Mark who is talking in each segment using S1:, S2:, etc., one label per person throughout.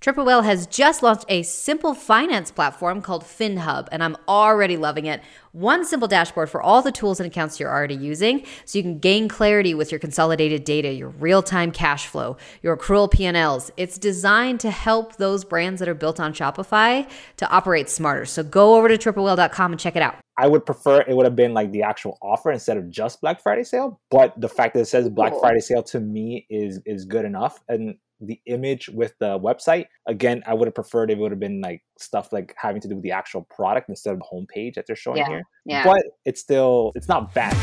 S1: Triple Whale has just launched a simple finance platform called FinHub, and I'm already loving it. One simple dashboard for all the tools and accounts you're already using, so you can gain clarity with your consolidated data, your real-time cash flow, your accrual P&Ls. It's designed to help those brands that are built on Shopify to operate smarter. So go over to triplewhale.com and check it out.
S2: I would prefer it would have been like the actual offer instead of just Black Friday sale. But the fact that it says Black cool. Friday sale to me is is good enough. And the image with the website. Again, I would have preferred it would have been like stuff like having to do with the actual product instead of the homepage that they're showing
S1: yeah,
S2: here.
S1: Yeah.
S2: But it's still it's not bad.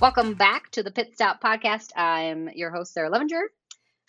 S1: Welcome back to the Pit Stop Podcast. I'm your host, Sarah Levinger.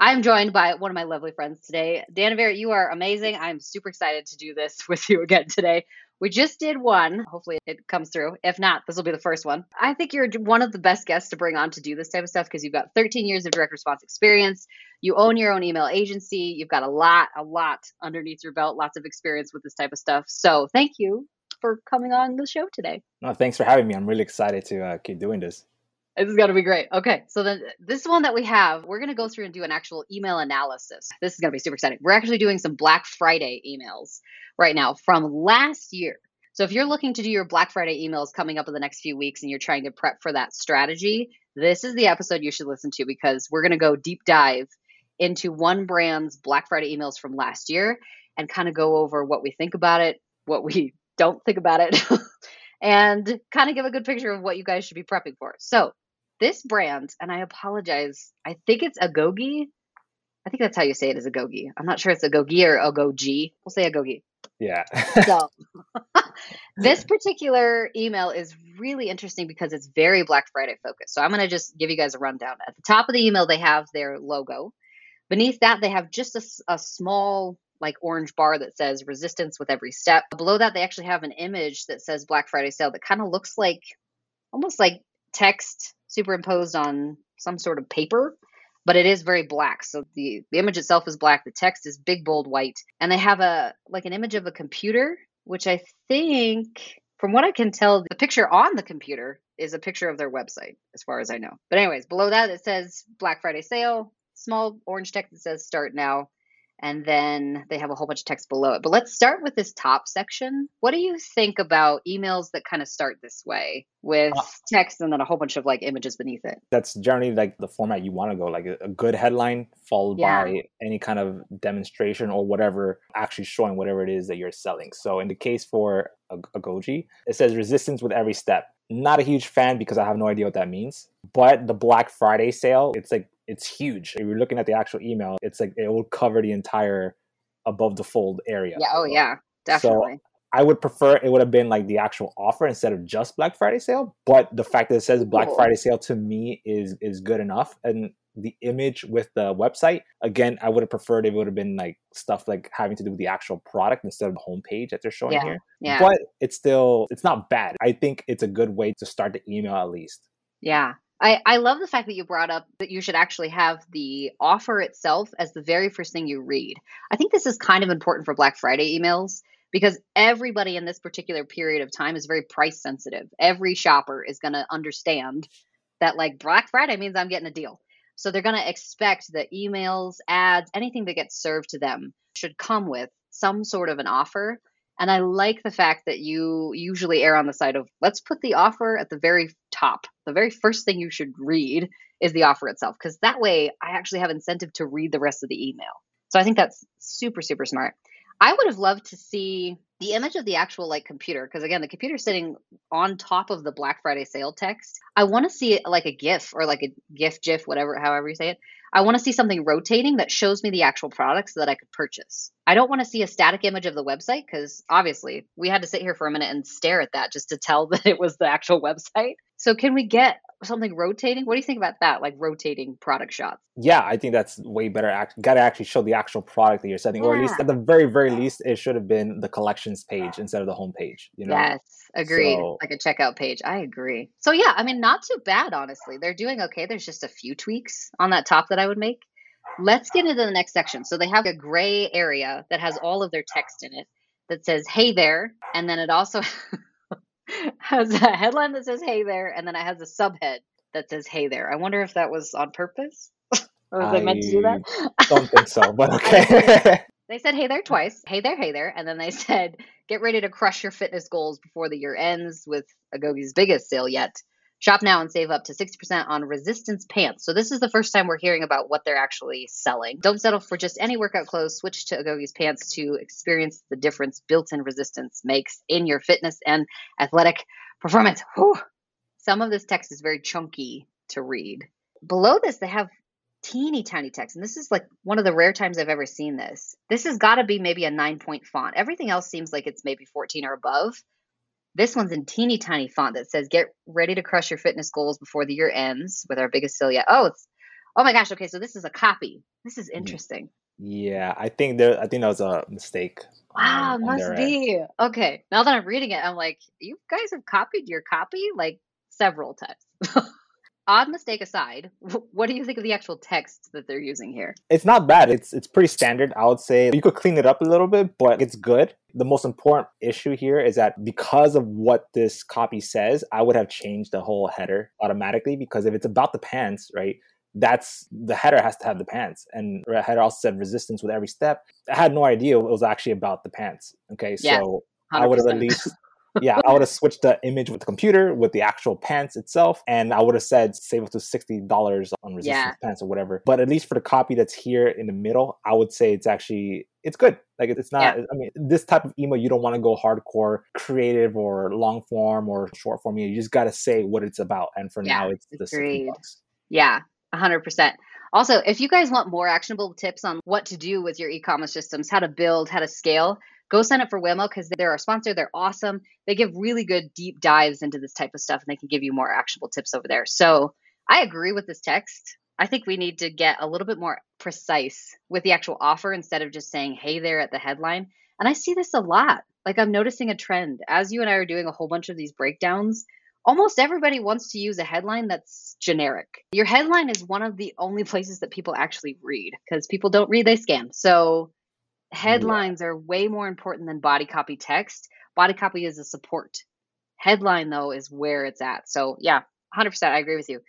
S1: I'm joined by one of my lovely friends today. Dan Vera, you are amazing. I'm super excited to do this with you again today. We just did one. Hopefully it comes through. If not, this will be the first one. I think you're one of the best guests to bring on to do this type of stuff because you've got 13 years of direct response experience. You own your own email agency. You've got a lot, a lot underneath your belt, lots of experience with this type of stuff. So thank you for coming on the show today.
S2: No, thanks for having me. I'm really excited to uh, keep doing this.
S1: This is going to be great. Okay, so then this one that we have, we're going to go through and do an actual email analysis. This is going to be super exciting. We're actually doing some Black Friday emails right now from last year. So if you're looking to do your Black Friday emails coming up in the next few weeks and you're trying to prep for that strategy, this is the episode you should listen to because we're going to go deep dive into one brand's Black Friday emails from last year and kind of go over what we think about it, what we don't think about it, and kind of give a good picture of what you guys should be prepping for. So this brand, and I apologize, I think it's Agogi. I think that's how you say it is Agogi. I'm not sure it's Agogi or Agogi. We'll say Agogi.
S2: Yeah.
S1: so this particular email is really interesting because it's very Black Friday focused. So I'm going to just give you guys a rundown. At the top of the email, they have their logo. Beneath that, they have just a, a small like orange bar that says resistance with every step. Below that, they actually have an image that says Black Friday sale that kind of looks like almost like text superimposed on some sort of paper, but it is very black. So the, the image itself is black, the text is big, bold white, and they have a like an image of a computer, which I think from what I can tell, the picture on the computer is a picture of their website, as far as I know. But, anyways, below that it says Black Friday sale, small orange text that says start now and then they have a whole bunch of text below it. But let's start with this top section. What do you think about emails that kind of start this way with uh, text and then a whole bunch of like images beneath it?
S2: That's generally like the format you want to go, like a, good headline followed yeah. by any kind of demonstration or whatever actually showing whatever it is that you're selling. So in the case for Agoge, it says resistance with every step. Not a huge fan because I have no idea what that means. But the Black Friday sale, it's like it's huge. If you're looking at the actual email, it's like it will cover the entire above the fold area.
S1: Yeah. Oh, yeah. Definitely.
S2: So I would prefer it would have been like the actual offer instead of just Black Friday sale. But the fact that it says Black cool. Friday sale to me is is good enough. And the image with the website, again, I would have preferred it would have been like stuff like having to do with the actual product instead of the homepage that they're showing
S1: yeah.
S2: here.
S1: Yeah.
S2: But it's still it's not bad. I think it's a good way to start the email at least.
S1: Yeah. I, I love the fact that you brought up that you should actually have the offer itself as the very first thing you read. I think this is kind of important for Black Friday emails because everybody in this particular period of time is very price sensitive. Every shopper is going to understand that like Black Friday means I'm getting a deal. So they're going to expect that emails, ads, anything that gets served to them should come with some sort of an offer and I like the fact that you usually err on the side of let's put the offer at the very top. The very first thing you should read is the offer itself, because that way I actually have incentive to read the rest of the email. So I think that's super, super smart. I would have loved to see the image of the actual like computer, because again, the computer sitting on top of the Black Friday sale text. I want to see it like a GIF or like a GIF, GIF, whatever, however you say it. I want to see something rotating that shows me the actual products that I could purchase. I don't want to see a static image of the website because obviously we had to sit here for a minute and stare at that just to tell that it was the actual website. So can we get something rotating? What do you think about that? Like rotating product shots?
S2: Yeah, I think that's way better. Act- Got to actually show the actual product that you're selling, yeah. or at least at the very, very least, it should have been the collections page instead of the home page. You know?
S1: Yes, agreed. So, like a checkout page. I agree. So yeah, I mean, not too bad, honestly. They're doing okay. There's just a few tweaks on that top that I would make. Let's get into the next section. So they have a gray area that has all of their text in it that says "Hey there," and then it also has a headline that says "Hey there," and then it has a subhead that says "Hey there." I wonder if that was on purpose, or was I, they meant to do that?
S2: don't think so, but okay.
S1: they said "Hey there" twice. "Hey there, hey there," and then they said, "Get ready to crush your fitness goals before the year ends with Agoge's biggest sale yet." Shop now and save up to 60% on resistance pants. So, this is the first time we're hearing about what they're actually selling. Don't settle for just any workout clothes. Switch to Agoge's pants to experience the difference built in resistance makes in your fitness and athletic performance. Whew. Some of this text is very chunky to read. Below this, they have teeny tiny text. And this is like one of the rare times I've ever seen this. This has got to be maybe a nine point font. Everything else seems like it's maybe 14 or above. This one's in teeny tiny font that says, "Get ready to crush your fitness goals before the year ends with our biggest yet." Oh, it's oh my gosh. Okay, so this is a copy. This is interesting.
S2: Yeah, I think there. I think that was a mistake.
S1: Wow, um, must be end. okay. Now that I'm reading it, I'm like, you guys have copied your copy like several times. odd mistake aside, what do you think of the actual text that they're using here?
S2: It's not bad. It's it's pretty standard. I would say you could clean it up a little bit, but it's good. The most important issue here is that because of what this copy says, I would have changed the whole header automatically because if it's about the pants, right? That's the header has to have the pants, and the header also said resistance with every step. I had no idea it was actually about the pants. Okay,
S1: yeah,
S2: so 100%. I would have at least yeah, I would have switched the image with the computer with the actual pants itself, and I would have said save up to sixty dollars on resistance yeah. pants or whatever. But at least for the copy that's here in the middle, I would say it's actually it's good. Like it's not. Yeah. I mean, this type of email you don't want to go hardcore, creative or long form or short form. You just got to say what it's about. And for yeah, now, it's the sixty bucks.
S1: Yeah, hundred percent. Also, if you guys want more actionable tips on what to do with your e-commerce systems, how to build, how to scale, go sign up for Whale Mail because they're our sponsor. They're awesome. They give really good deep dives into this type of stuff and they can give you more actionable tips over there. So I agree with this text. I think we need to get a little bit more precise with the actual offer instead of just saying, hey there at the headline. And I see this a lot. Like I'm noticing a trend. As you and I are doing a whole bunch of these breakdowns, almost everybody wants to use a headline that's generic. Your headline is one of the only places that people actually read because people don't read, they scan. So Headlines yeah. are way more important than body copy text. Body copy is a support. Headline, though, is where it's at. So, yeah, 100%. I agree with you.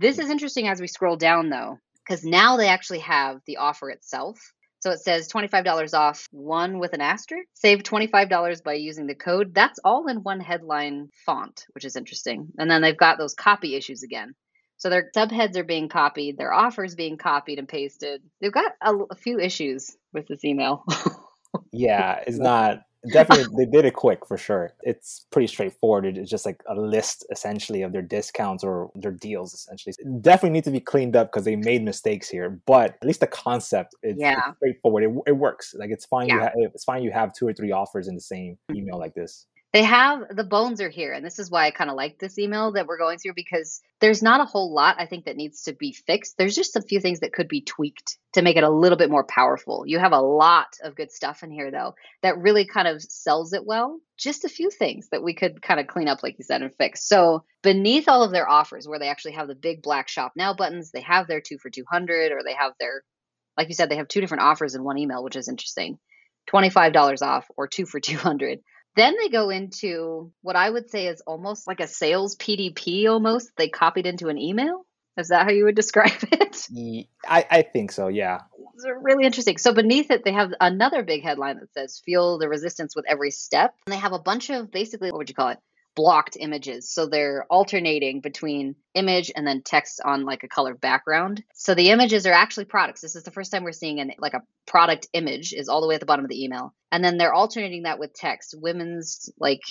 S1: This is interesting as we scroll down, though, because now they actually have the offer itself. So it says $25 off, one with an asterisk. Save $25 by using the code. That's all in one headline font, which is interesting. And then they've got those copy issues again. So their subheads are being copied, their offers being copied and pasted. They've got a, a few issues with this email.
S2: yeah, it's not definitely they did it quick for sure. It's pretty straightforward. It's just like a list essentially of their discounts or their deals essentially. Definitely need to be cleaned up because they made mistakes here. But at least the concept is yeah. straightforward. It, it works. Like it's fine. Yeah. You ha- it's fine. You have two or three offers in the same email like this.
S1: They have the bones are here. And this is why I kind of like this email that we're going through because there's not a whole lot I think that needs to be fixed. There's just a few things that could be tweaked to make it a little bit more powerful. You have a lot of good stuff in here though that really kind of sells it well. Just a few things that we could kind of clean up, like you said, and fix. So beneath all of their offers, where they actually have the big black shop now buttons, they have their two for 200 or they have their, like you said, they have two different offers in one email, which is interesting. $25 off or two for 200 then they go into what I would say is almost like a sales PDP almost. They copied into an email. Is that how you would describe it?
S2: I, I think so, yeah.
S1: It's really interesting. So beneath it, they have another big headline that says, Feel the resistance with every step. And they have a bunch of basically, what would you call it? Blocked images. So they're alternating between image and then text on like a colored background. So the images are actually products. This is the first time we're seeing an like a product image is all the way at the bottom of the email. And then they're alternating that with text. Women's like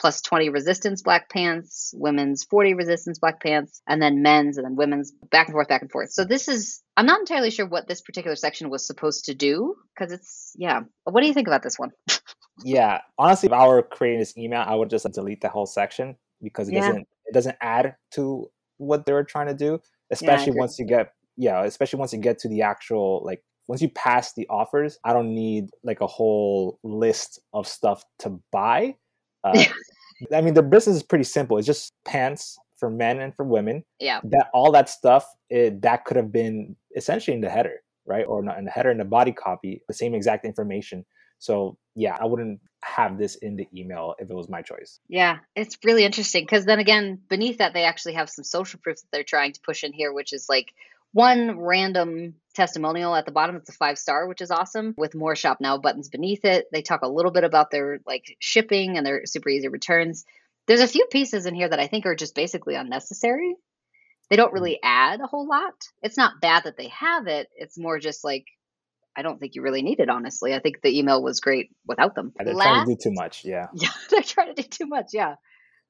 S1: plus 20 resistance black pants, women's 40 resistance black pants, and then men's and then women's back and forth, back and forth. So this is, I'm not entirely sure what this particular section was supposed to do because it's, yeah. What do you think about this one?
S2: yeah, honestly, if I were creating this email, I would just delete the whole section because it yeah. doesn't it doesn't add to what they were trying to do. Especially yeah, once you get yeah, especially once you get to the actual like once you pass the offers, I don't need like a whole list of stuff to buy. Uh, I mean, the business is pretty simple. It's just pants for men and for women.
S1: Yeah.
S2: That all that stuff it, that could have been essentially in the header, right? Or not in the header in the body copy, the same exact information. So yeah, I wouldn't have this in the email if it was my choice.
S1: Yeah, it's really interesting because then again, beneath that, they actually have some social proof that they're trying to push in here, which is like one random testimonial at the bottom. It's a five star, which is awesome, with more shop now buttons beneath it. They talk a little bit about their like shipping and their super easy returns. There's a few pieces in here that I think are just basically unnecessary. They don't mm. really add a whole lot. It's not bad that they have it. It's more just like I don't think you really need it, honestly. I think the email was great without them.
S2: they're last, trying to do too much. Yeah.
S1: Yeah, they're trying to do too much. Yeah.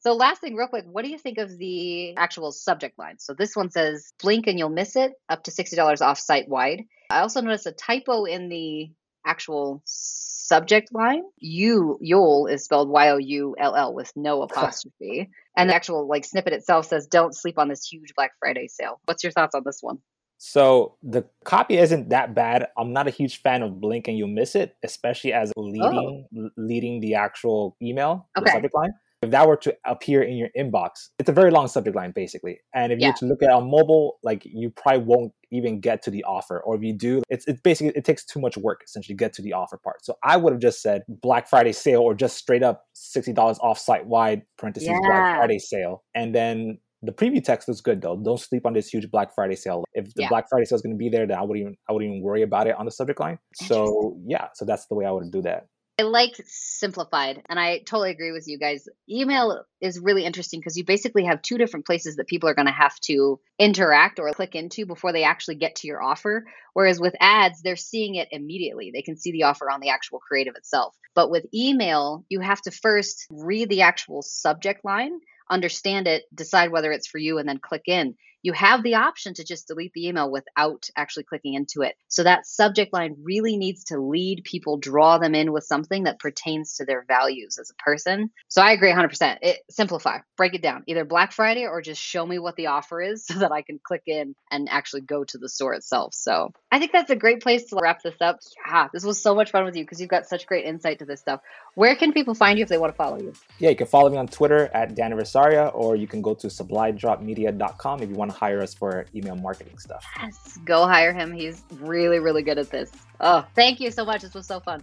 S1: So, last thing, real quick, what do you think of the actual subject line? So, this one says blink and you'll miss it, up to $60 off site wide. I also noticed a typo in the actual subject line. You, You'll is spelled Y O U L L with no apostrophe. and the actual like snippet itself says, don't sleep on this huge Black Friday sale. What's your thoughts on this one?
S2: So the copy isn't that bad. I'm not a huge fan of blink and you'll miss it, especially as leading oh. leading the actual email, okay. the subject line. If that were to appear in your inbox, it's a very long subject line basically. And if yeah. you to look at it on mobile, like you probably won't even get to the offer. Or if you do, it's it's basically it takes too much work essentially to get to the offer part. So I would have just said Black Friday sale or just straight up sixty dollars off site wide parentheses yeah. Black Friday sale. And then the preview text looks good though. Don't sleep on this huge Black Friday sale. If the yeah. Black Friday sale is going to be there, then I wouldn't even I wouldn't even worry about it on the subject line. So yeah, so that's the way I would do that.
S1: I like simplified, and I totally agree with you guys. Email is really interesting because you basically have two different places that people are going to have to interact or click into before they actually get to your offer. Whereas with ads, they're seeing it immediately. They can see the offer on the actual creative itself. But with email, you have to first read the actual subject line understand it, decide whether it's for you, and then click in you have the option to just delete the email without actually clicking into it. So that subject line really needs to lead people, draw them in with something that pertains to their values as a person. So I agree 100%. It, simplify, break it down, either Black Friday or just show me what the offer is so that I can click in and actually go to the store itself. So I think that's a great place to wrap this up. Yeah, this was so much fun with you because you've got such great insight to this stuff. Where can people find you if they want to follow you?
S2: Yeah, you can follow me on Twitter at Dan Versaria, or you can go to supplyDropMedia.com if you want to hire us for email marketing stuff.
S1: Yes, go hire him. He's really, really good at this. Oh, thank you so much. This was so fun.